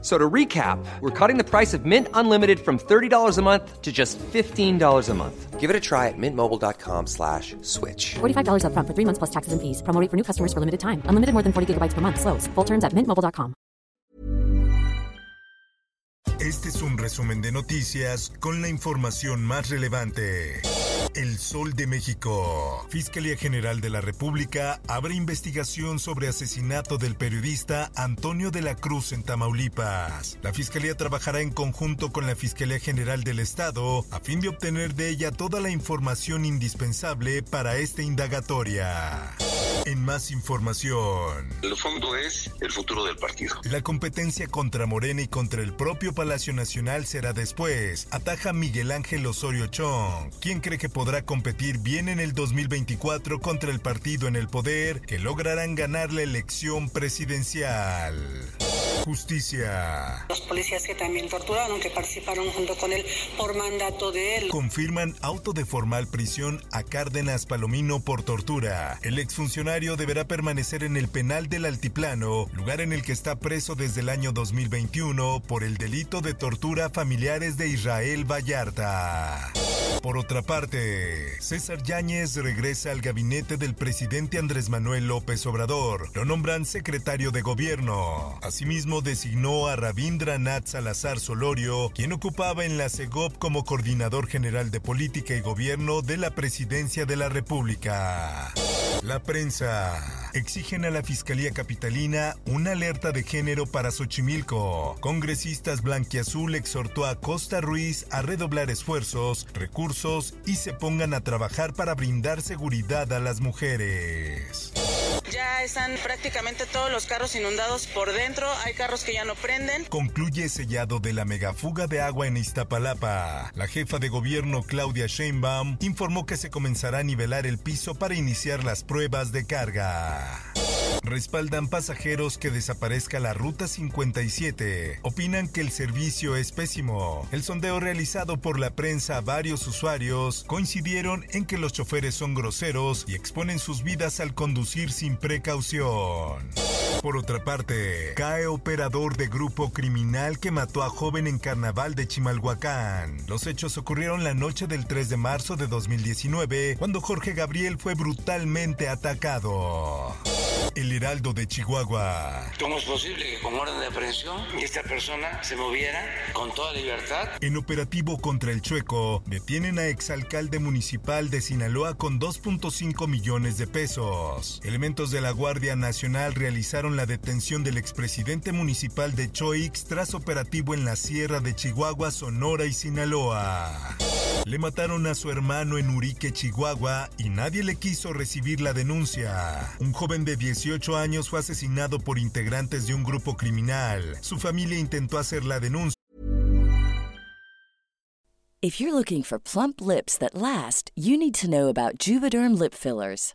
So to recap, we're cutting the price of Mint Unlimited from $30 a month to just $15 a month. Give it a try at mintmobile.com slash switch. $45 up front for three months plus taxes and fees. Promo rate for new customers for limited time. Unlimited more than 40 gigabytes per month. Slows. Full terms at mintmobile.com. Este es un resumen de noticias con la información más relevante. El Sol de México. Fiscalía General de la República abre investigación sobre asesinato del periodista Antonio de la Cruz en Tamaulipas. La Fiscalía trabajará en conjunto con la Fiscalía General del Estado a fin de obtener de ella toda la información indispensable para esta indagatoria. En más información. El fondo es el futuro del partido. La competencia contra Morena y contra el propio Palacio Nacional será después. Ataja Miguel Ángel Osorio Chong. ¿Quién cree que podrá competir bien en el 2024 contra el partido en el poder que lograrán ganar la elección presidencial? Justicia. Los policías que también torturaron, que participaron junto con él por mandato de él. Confirman auto de formal prisión a Cárdenas Palomino por tortura. El exfuncionario deberá permanecer en el penal del Altiplano, lugar en el que está preso desde el año 2021 por el delito de tortura a familiares de Israel Vallarta. Por otra parte, César Yáñez regresa al gabinete del presidente Andrés Manuel López Obrador. Lo nombran secretario de gobierno. Asimismo, designó a Rabindranath Salazar Solorio, quien ocupaba en la CEGOP como coordinador general de política y gobierno de la presidencia de la República. La prensa. Exigen a la Fiscalía Capitalina una alerta de género para Xochimilco. Congresistas Blanquiazul exhortó a Costa Ruiz a redoblar esfuerzos, recursos y se pongan a trabajar para brindar seguridad a las mujeres. Ya están prácticamente todos los carros inundados por dentro. Hay carros que ya no prenden. Concluye sellado de la megafuga de agua en Iztapalapa. La jefa de gobierno Claudia Sheinbaum informó que se comenzará a nivelar el piso para iniciar las pruebas de carga. Respaldan pasajeros que desaparezca la Ruta 57. Opinan que el servicio es pésimo. El sondeo realizado por la prensa a varios usuarios coincidieron en que los choferes son groseros y exponen sus vidas al conducir sin precaución. Por otra parte, cae operador de grupo criminal que mató a joven en carnaval de Chimalhuacán. Los hechos ocurrieron la noche del 3 de marzo de 2019, cuando Jorge Gabriel fue brutalmente atacado. El Heraldo de Chihuahua. ¿Cómo es posible que con orden de aprehensión esta persona se moviera con toda libertad? En operativo contra el Chueco, detienen a exalcalde municipal de Sinaloa con 2.5 millones de pesos. Elementos de la Guardia Nacional realizaron la detención del expresidente municipal de Choix tras operativo en la Sierra de Chihuahua, Sonora y Sinaloa. Le mataron a su hermano en Urique, Chihuahua, y nadie le quiso recibir la denuncia. Un joven de 18 años fue asesinado por integrantes de un grupo criminal. Su familia intentó hacer la denuncia. If you're looking for plump lips that last, you need to know about Juvederm lip fillers.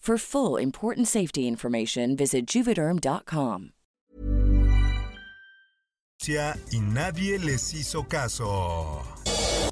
For full important safety information, visit juvederm.com. y nadie les hizo caso.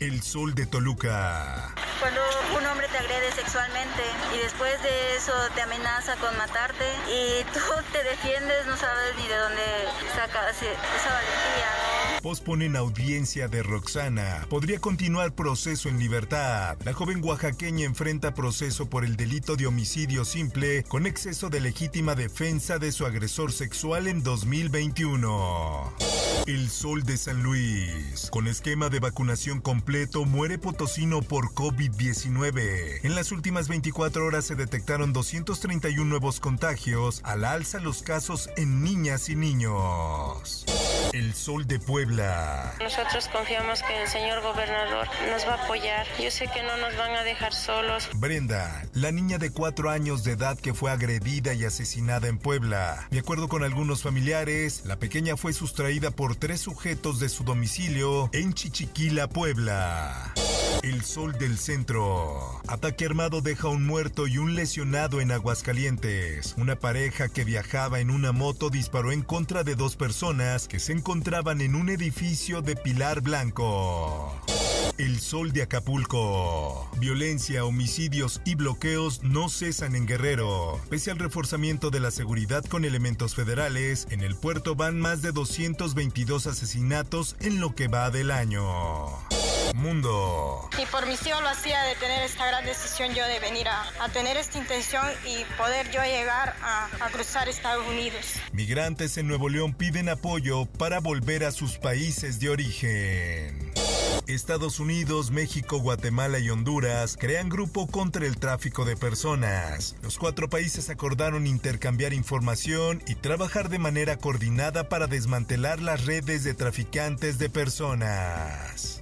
El sol de Toluca. Cuando un hombre te agrede sexualmente y después de eso te amenaza con matarte y tú te defiendes, no sabes ni de dónde sacas esa valentía, ¿no? Posponen audiencia de Roxana. Podría continuar proceso en libertad. La joven oaxaqueña enfrenta proceso por el delito de homicidio simple con exceso de legítima defensa de su agresor sexual en 2021. El Sol de San Luis. Con esquema de vacunación completo, muere potosino por COVID-19. En las últimas 24 horas se detectaron 231 nuevos contagios, al alza los casos en niñas y niños. El Sol de Puebla. Nosotros confiamos que el señor gobernador nos va a apoyar. Yo sé que no nos van a dejar solos. Brenda, la niña de 4 años de edad que fue agredida y asesinada en Puebla. De acuerdo con algunos familiares, la pequeña fue sustraída por tres sujetos de su domicilio en Chichiquila, Puebla. El sol del centro. Ataque armado deja un muerto y un lesionado en Aguascalientes. Una pareja que viajaba en una moto disparó en contra de dos personas que se encontraban en un edificio de Pilar Blanco. El sol de Acapulco. Violencia, homicidios y bloqueos no cesan en Guerrero. Pese al reforzamiento de la seguridad con elementos federales, en el puerto van más de 222 asesinatos en lo que va del año. Mundo. Y por misión lo hacía de tener esta gran decisión yo de venir a, a tener esta intención y poder yo llegar a, a cruzar Estados Unidos. Migrantes en Nuevo León piden apoyo para volver a sus países de origen. Estados Unidos, México, Guatemala y Honduras crean grupo contra el tráfico de personas. Los cuatro países acordaron intercambiar información y trabajar de manera coordinada para desmantelar las redes de traficantes de personas.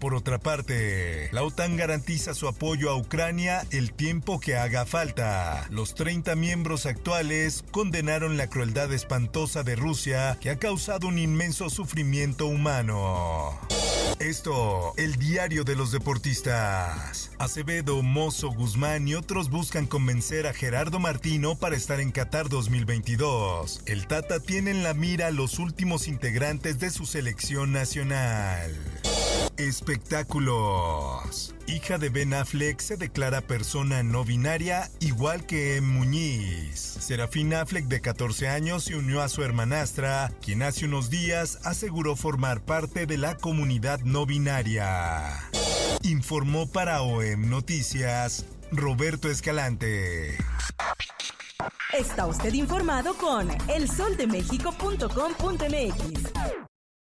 Por otra parte, la OTAN garantiza su apoyo a Ucrania el tiempo que haga falta. Los 30 miembros actuales condenaron la crueldad espantosa de Rusia que ha causado un inmenso sufrimiento humano. Esto, el diario de los deportistas. Acevedo, Mozo, Guzmán y otros buscan convencer a Gerardo Martino para estar en Qatar 2022. El Tata tiene en la mira los últimos integrantes de su selección nacional. Espectáculos. Hija de Ben Affleck se declara persona no binaria igual que. Muñiz. Serafín Affleck de 14 años se unió a su hermanastra, quien hace unos días aseguró formar parte de la comunidad no binaria. Informó para OEM Noticias Roberto Escalante. Está usted informado con elsoldemexico.com.mx.